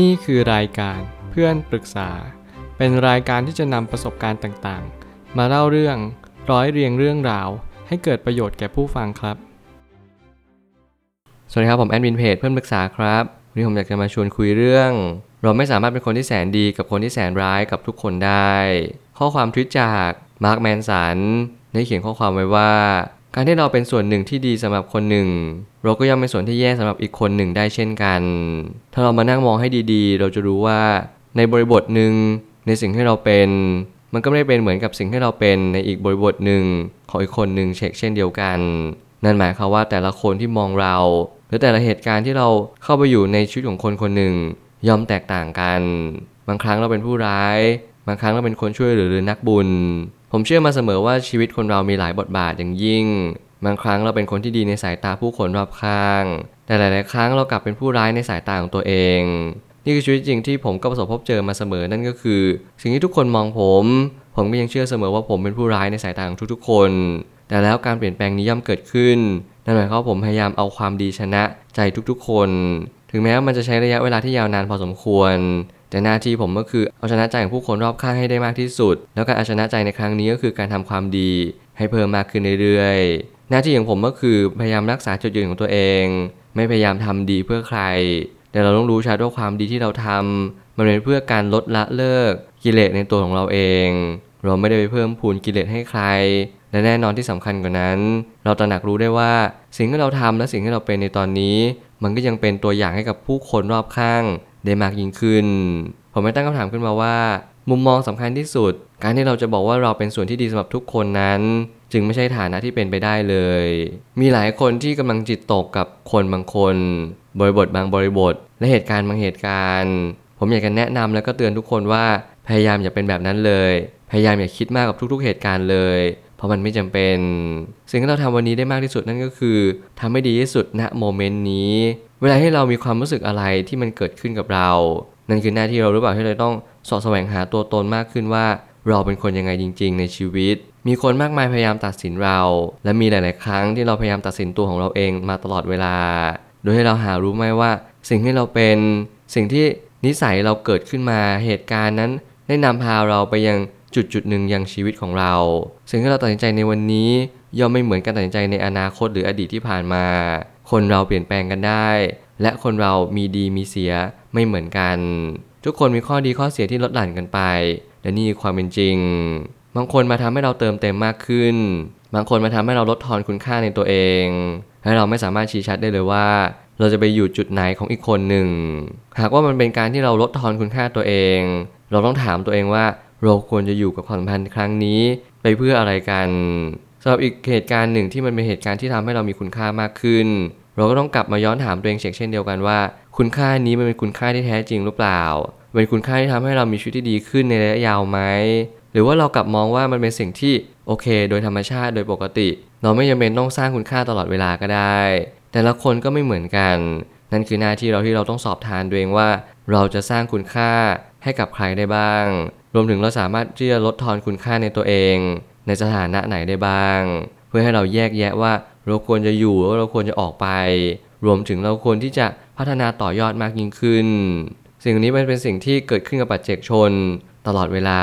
นี่คือรายการเพื่อนปรึกษา เป็นรายการที่จะนำประสบการณ์ต่างๆ มาเล่าเรื่องร้อยเรียงเรื่องราว ให้เกิดประโยชน์แก่ผู้ฟังครับ สวัสดีครับผมแอดมินเพจเพื่อนปรึกษาครับวันนี้ผมอยากจะมาชวนคุยเรื่อง เราไม่สามารถเป็นคนที่แสนดีกับคนที่แสนร้ายกับทุกคนได้ ข้อความทวิตจากมาร์คแมนสันได้เขียนข้อความไว้ว่า การที่เราเป็นส่วนหนึ่งที่ดีสำหรับคนหนึ่ง เราก็ย่อมเป็นส่วนที่แย่สำหรับอีกคนหนึ่งได้เช่นกัน ถ้าเรามานั่งมองให้ดีๆ เราจะรู้ว่าในบริบทหนึ่งในสิ่งที่เราเป็น มันก็ไม่ได้เป็นเหมือนกับสิ่งที่เราเป็นในอีกบริบทหนึ่งของอีกคนหนึ่งเช็คเช่นเดียวกัน นั่นหมายความว่าแต่ละคนที่มองเรา หรือแต่ละเหตุการณ์ที่เราเข้าไปอยู่ในชีวิตของคนคนหนึ่งย่อมแตกต่างกัน บางครั้งเราเป็นผู้ร้าย บางครั้งเราเป็นคนช่วยเหลือหรือนักบุญ ผมเชื่อมาเสมอว่าชีวิตคนเรามีหลายบทบาทอย่างยิ่ง บางครั้งเราเป็นคนที่ดีในสายตาผู้คนรอบข้าง แต่หลาย ๆ ครั้งเรากลับเป็นผู้ร้ายในสายตาของตัวเอง นี่คือชีวิตจริงที่ผมก็ประสบพบเจอมาเสมอนั่นก็คือ สิ่งที่ทุกคนมองผม ผมก็ยังเชื่อเสมอว่าผมเป็นผู้ร้ายในสายตาของทุกๆ คน แต่แล้วการเปลี่ยนแปลงนี้ย่อมเกิดขึ้นนั่นหมายความว่าผมพยายามเอาความดีชนะใจทุกๆ คน ถึงแม้ว่ามันจะใช้ระยะเวลาที่ยาวนานพอสมควร แต่หน้าที่ผมก็คือเอาชนะใจของผู้คนรอบข้างให้ได้มากที่สุด แล้วการเอาชนะใจในครั้งนี้ก็คือการทำความดี ให้เพิ่มมากขึ้นเรื่อยๆ หน้าที่ของผมก็คือพยายามรักษาจุดยืนของตัวเอง ไม่พยายามทำดีเพื่อใคร แต่เราต้องรู้ชัดว่าความดีที่เราทำมันเป็นเพื่อการลดละเลิกกิเลสในตัวของเราเอง เราไม่ได้ไปเพิ่มพูนกิเลสให้ใคร และแน่นอนที่สำคัญกว่านั้น เราตระหนักรู้ได้ว่าสิ่งที่เราทำและสิ่งที่เราเป็นในตอนนี้ มันก็ยังเป็นตัวอย่างให้กับผู้คนรอบข้าง ได้มากยิ่งขึ้น ผมไม่ตั้งคำถามขึ้นมาว่า มุมมองสำคัญที่สุด การที่เราจะบอกว่าเราเป็นส่วนที่ดีสำหรับทุกคนนั้น จึงไม่ใช่ฐานะที่เป็นไปได้เลย มีหลายคนที่กำลังจิตตกกับคนบางคน บริบทบางบริบท และเหตุการณ์บางเหตุการณ์ ผมอยากจะแนะนำแล้วก็เตือนทุกคนว่าพยายามอย่าเป็นแบบนั้นเลย พยายามอย่าคิดมากกับทุกๆเหตุการณ์เลย ราะมันไม่จำเป็น สิ่งที่เราทำวันนี้ได้มากที่สุดนั่นก็คือทำให้ดีที่สุดณโมเมนต์นี้ เวลาที่เรามีความรู้สึกอะไรที่มันเกิดขึ้นกับเรา นั่นคือหน้าที่เราหรือเปล่าที่เราต้องสอดแสวงหาตัวตนมากขึ้นว่า เราเป็นคนยังไงจริง ๆ ในชีวิต มีคนมากมายพยายามตัดสินเรา และมีหลาย ๆ ครั้งที่เราพยายามตัดสินตัวของเราเองมาตลอดเวลา โดยให้เราหารู้ไหมว่า สิ่งที่เราเป็นสิ่งที่นิสัยเราเกิดขึ้นมาเหตุการณ์นั้น ได้นำพาเราไปยัง จุดจุดหนึ่งยังชีวิตของเรา สิ่งที่เราตัดสินใจในวันนี้ ย่อมไม่เหมือนการตัดสินใจในอนาคตหรืออดีตที่ผ่านมา คนเราเปลี่ยนแปลงกันได้ และคนเรามีดีมีเสียไม่เหมือนกัน ทุกคนมีข้อดีข้อเสียที่ลดหลั่นกันไป และนี่คือความเป็นจริง บางคนมาทำให้เราเติมเต็มมากขึ้น บางคนมาทำให้เราลดทอนคุณค่าในตัวเองให้เราไม่สามารถชี้ชัดได้เลยว่าเราจะไปอยู่จุดไหนของอีกคนหนึ่ง หากว่ามันเป็นการที่เราลดทอนคุณค่าตัวเอง เราต้องถามตัวเองว่า เราควรจะอยู่กับความสัมพันธ์ครั้งนี้ ไปเพื่ออะไรกันสำหรับอีกเหตุการณ์หนึ่งที่มันเป็นเหตุการณ์ที่ทำให้เรามีคุณค่ามากขึ้น เราก็ต้องกลับมาย้อนถามตัวเองเช่นเดียวกันว่า คุณค่านี้มันเป็นคุณค่าที่แท้จริงหรือเปล่า เป็นคุณค่าที่ทำให้เรามีชีวิตที่ดีขึ้นในระยะยาวไหมหรือว่าเรากลับมองว่ามันเป็นสิ่งที่โอเค โดยธรรมชาติโดยปกติ เราไม่จำเป็นต้องสร้างคุณค่าตลอดเวลาก็ได้ แต่ละคนก็ไม่เหมือนกัน นั่นคือหน้าที่เราที่เราต้องสอบทานตัวเองว่า เราจะสร้างคุณค่าให้กับใครได้บ้าง รวมถึงเราสามารถที่จะลดทอนคุณค่าในตัวเอง ในสถานะไหนได้บ้าง เพื่อให้เราแยกแยะว่าเราควรจะอยู่หรือเราควรจะออกไป รวมถึงเราควรที่จะพัฒนาต่อยอดมากยิ่งขึ้น สิ่งนี้มันเป็นสิ่งที่เกิดขึ้นกับปัจเจกชน ตลอดเวลา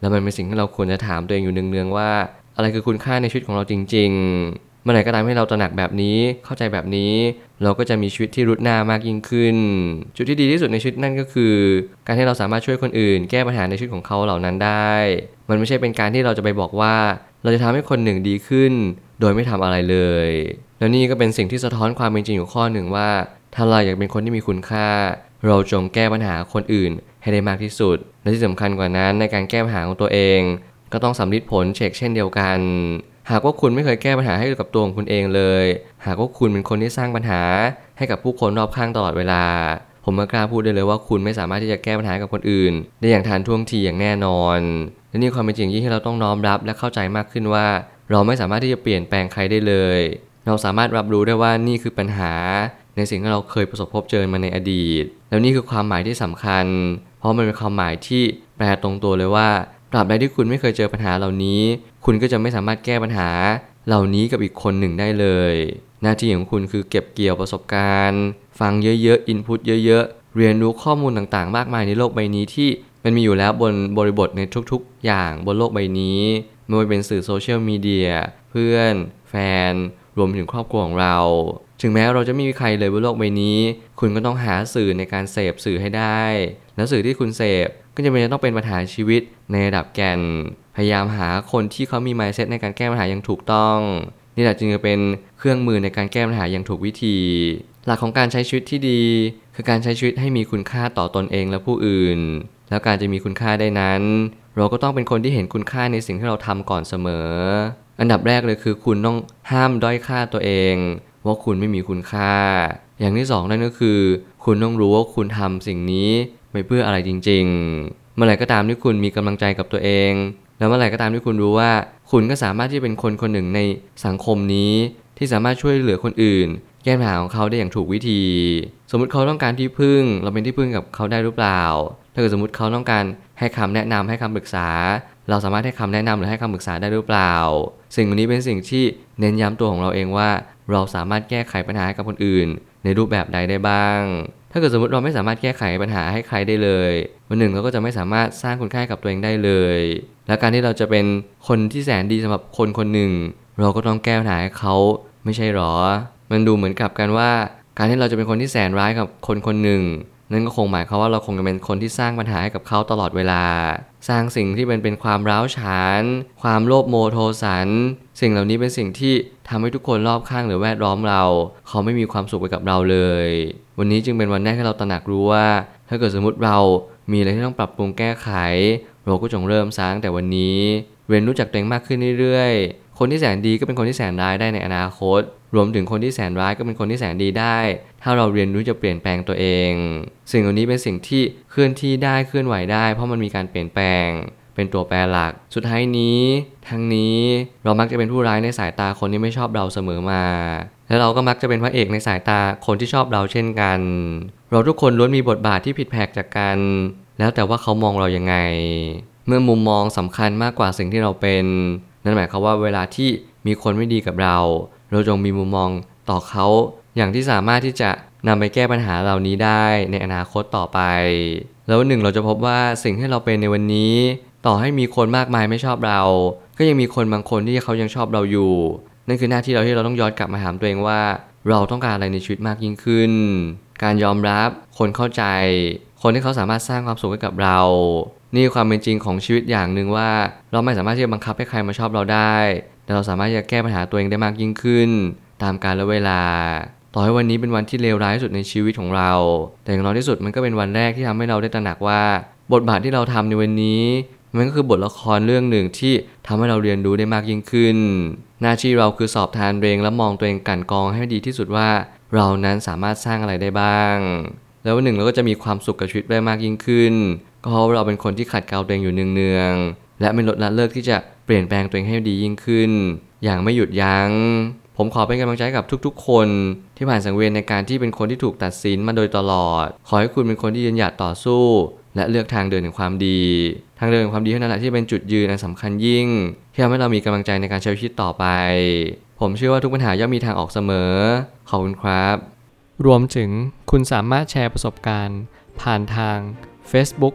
แล้วมันเป็นสิ่งที่เราควรจะถามตัวเองอยู่เนืองๆว่า อะไรคือคุณค่าในชีวิตของเราจริง ๆ เมื่อไหร่ก็ตามให้เราตระหนักแบบนี้เข้าใจแบบนี้ เราก็จะมีชีวิตที่รุดหน้ามากยิ่งขึ้น จุดที่ดีที่สุดในชีวิตนั่นก็คือ การที่เราสามารถช่วยคนอื่น แก้ปัญหาในชีวิตของเขาเหล่านั้นได้ มันไม่ใช่เป็นการที่เราจะไปบอกว่า เราจะทำให้คนหนึ่งดีขึ้น โดยไม่ทำอะไรเลย แล้วนี่ก็เป็นสิ่งที่สะท้อนความเป็นจริงอยู่ข้อหนึ่งว่า ถ้าเราอยากเป็นคนที่มีคุณค่า เราจงแก้ปัญหาคนอื่น ให้ได้มากที่สุด และที่สำคัญกว่านั้นในการแก้ปัญหาของตัวเอง ก็ต้องสำลิดผลเช็คเช่นเดียวกัน หากว่าคุณไม่เคยแก้ปัญหาให้กับตัวของคุณเองเลย หากว่าคุณเป็นคนที่สร้างปัญหาให้กับผู้คนรอบข้างตลอดเวลา ผมกล้าพูดได้เลยว่าคุณไม่สามารถที่จะแก้ปัญหากับคนอื่น ได้อย่างทันท่วงทีอย่างแน่นอน และนี่ความเป็นจริงที่เราต้องน้อมรับและเข้าใจมากขึ้นว่า เราไม่สามารถที่จะเปลี่ยนแปลงใครได้เลย เราสามารถรับรู้ได้ว่านี่คือปัญหา ในสิ่งที่เราเคยประสบพบเจอมาในอดีต แล้วนี่คือความหมายที่สำคัญ เพราะมันเป็นความหมายที่แปลตรงตัวเลยว่าตราบใดที่คุณไม่เคยเจอปัญหาเหล่านี้ คุณก็จะไม่สามารถแก้ปัญหา เหล่านี้กับอีกคนหนึ่งได้เลย หน้าที่ของคุณคือเก็บเกี่ยวประสบการณ์ ฟังเยอะๆอินพุตเยอะๆ เรียนรู้ข้อมูลต่างๆ มากมายในโลกใบนี้ที่มันมีอยู่แล้วบนบริบทในทุกๆ อย่างบนโลกใบนี้ไม่ว่าเป็นสื่อโซเชียลมีเดียเพื่อน แฟน รวมถึงครอบครัวของเรา ถึงแม้เราจะไม่มีใครเลยบนโลกใบนี้ คุณก็ต้องหาสื่อในการเสพสื่อให้ได้ แล้วสื่อที่คุณเสพ ก็จะเป็นจะต้องเป็นปัญหาชีวิตในระดับแก่น พยายามหาคนที่เขามี mindset ในการแก้ปัญหาอย่างถูกต้อง นี่แหละจึงจะเป็นเครื่องมือในการแก้ปัญหาอย่างถูกวิธี หลักของการใช้ชีวิตที่ดี คือการใช้ชีวิตให้มีคุณค่าต่อตอนเองและผู้อื่น แล้วการจะมีคุณค่าได้นั้น เราก็ต้องเป็นคนที่เห็นคุณค่าในสิ่งที่เราทำก่อนเสมอ อันดับแรกเลยคือคุณต้องห้ามด้อยค่าตัวเอง ว่าคุณไม่มีคุณค่า อย่างที่สองนั่นก็คือ คุณต้องรู้ว่าคุณทำสิ่งนี้ ไปเพื่ออะไรจริง ๆ เมื่อไหร่ก็ตามที่คุณมีกำลังใจกับตัวเอง แล้วเมื่อไหร่ก็ตามที่คุณรู้ว่า คุณก็สามารถที่จะเป็นคนคนหนึ่งในสังคมนี้ ที่สามารถช่วยเหลือคนอื่น แก้ปัญหาของเขาได้อย่างถูกวิธี สมมติเขาต้องการที่พึ่ง เราเป็นที่พึ่งกับเขาได้หรือเปล่า ถ้าเกิดสมมติเขาต้องการให้คำแนะนำให้คำปรึกษา เราสามารถให้คำแนะนำหรือให้คำปรึกษาได้หรือเปล่า สิ่งนี้เป็นสิ่งที่เน้นย้ำตัวของเราเองว่า เราสามารถแก้ไขปัญหาให้กับคนอื่น ในรูปแบบใดได้บ้าง ถ้าเกิดสมมติเราไม่สามารถแก้ไขปัญหาให้ใครได้เลยวันหนึ่งเราก็จะไม่สามารถสร้างคุณค่ากับตัวเองได้เลย และการที่เราจะเป็นคนที่แสนดีสำหรับคนคนหนึ่ง เราก็ต้องแก้ปัญหาให้เขาไม่ใช่หรอ มันดูเหมือนกับกันว่า การที่เราจะเป็นคนที่แสนร้ายกับคนคนหนึ่ง นั่นก็คงหมายความว่าเราคงจะเป็นคนที่สร้างปัญหาให้กับเขาตลอดเวลา สร้างสิ่งที่เป็นเป็นความร้าวฉาน ความโลภโมโทสัน สิ่งเหล่านี้เป็นสิ่งที่ทำให้ทุกคนรอบข้างหรือแวดล้อมเรา เขาไม่มีความสุขไปกับเราเลย วันนี้จึงเป็นวันแรกที่เราตระหนักรู้ว่า ถ้าเกิดสมมติเรามีอะไรที่ต้องปรับปรุงแก้ไข เราก็จงเริ่มสร้างแต่วันนี้ เรียนรู้จักตัวเองมากขึ้นเรื่อยๆ คนที่แสนดีก็เป็นคนที่แสนร้ายได้ในอนาคต รวมถึงคนที่แสนร้ายก็เป็นคนที่แสนดีได้ ถ้าเราเรียนรู้จะเปลี่ยนแปลงตัวเอง สิ่งเหล่านี้เป็นสิ่งที่เคลื่อนที่ได้เคลื่อนไหวได้ เพราะมันมีการเปลี่ยนแปลง เป็นตัวแปรหลัก สุดท้ายนี้ ทั้งนี้เรามักจะเป็นผู้ร้ายในสายตาคนที่ไม่ชอบเราเสมอมา และเราก็มักจะเป็นพระเอกในสายตาคนที่ชอบเราเช่นกัน เราทุกคนล้วนมีบทบาทที่ผิดแผกจากกัน แล้วแต่ว่าเขามองเรายังไง เมื่อมุมมองสำคัญมากกว่าสิ่งที่เราเป็น นั่นหมายความว่าเวลาที่มีคนไม่ดีกับเรา เราจงมีมุมมองต่อเขาอย่างที่สามารถที่จะนำไปแก้ปัญหาเหล่านี้ได้ในอนาคตต่อไป แล้วหนึ่งเราจะพบว่าสิ่งที่เราเป็นในวันนี้ ต่อให้มีคนมากมายไม่ชอบเรา ก็ยังมีคนบางคนที่เขายังชอบเราอยู่ นั่นคือหน้าที่เราที่เราต้องย้อนกลับมาถามตัวเองว่า เราต้องการอะไรในชีวิตมากยิ่งขึ้น การยอมรับคนเข้าใจ คนที่เขาสามารถสร้างความสุขให้กับเรา นี่ความเป็นจริงของชีวิตอย่างหนึ่งว่า เราไม่สามารถที่จะบังคับให้ใครมาชอบเราได้ แต่เราสามารถจะแก้ปัญหาตัวเองได้มากยิ่งขึ้น ตามกาลและเวลา ต่อให้วันนี้เป็นวันที่เลวร้ายที่สุดในชีวิตของเรา แต่อย่างน้อยที่สุดมันก็เป็นวันแรกที่ทำให้เราได้ตระหนักว่า บทบาทที่เราทำในวันนี้ มันก็คือบทละครเรื่องหนึ่งที่ทำให้เราเรียนรู้ได้มากยิ่งขึ้น หน้าที่เราคือสอบทานเองและมองตัวเองกันกองให้ดีที่สุดว่า เรานั้นสามารถสร้างอะไรได้บ้างแล้ววันหนึ่งเราก็จะมีความสุขกับชีวิตได้มากยิ่งขึ้น ก็เพราะเราเป็นคนที่ขัดเกลาตัวเองอยู่เนืองๆและไม่ลดละเลิกที่จะเปลี่ยนแปลงตัวเองให้ดียิ่งขึ้น อย่างไม่หยุดยัง้ง ผมขอเป็นกำลังใจกับทุกๆ คนที่ผ่านสังเวียนในการที่เป็นคนที่ถูกตัดสินมาโดยตลอด ขอให้คุณเป็นคนที่ยืนหยัดต่อสู้ และเลือกทางเดินแห่งความดี ทางเดินแห่งความดีเท่านั้นแหละที่เป็นจุดยืนอันสำคัญยิ่งที่ทำให้เรามีกำลังใจในการใช้ชีวิตต่อไป ผมเชื่อว่าทุกปัญหาย่อมมีทางออกเสมอขอบคุณครับ รวมถึงคุณสามารถแชร์ประสบการณ์ ผ่านทาง Facebook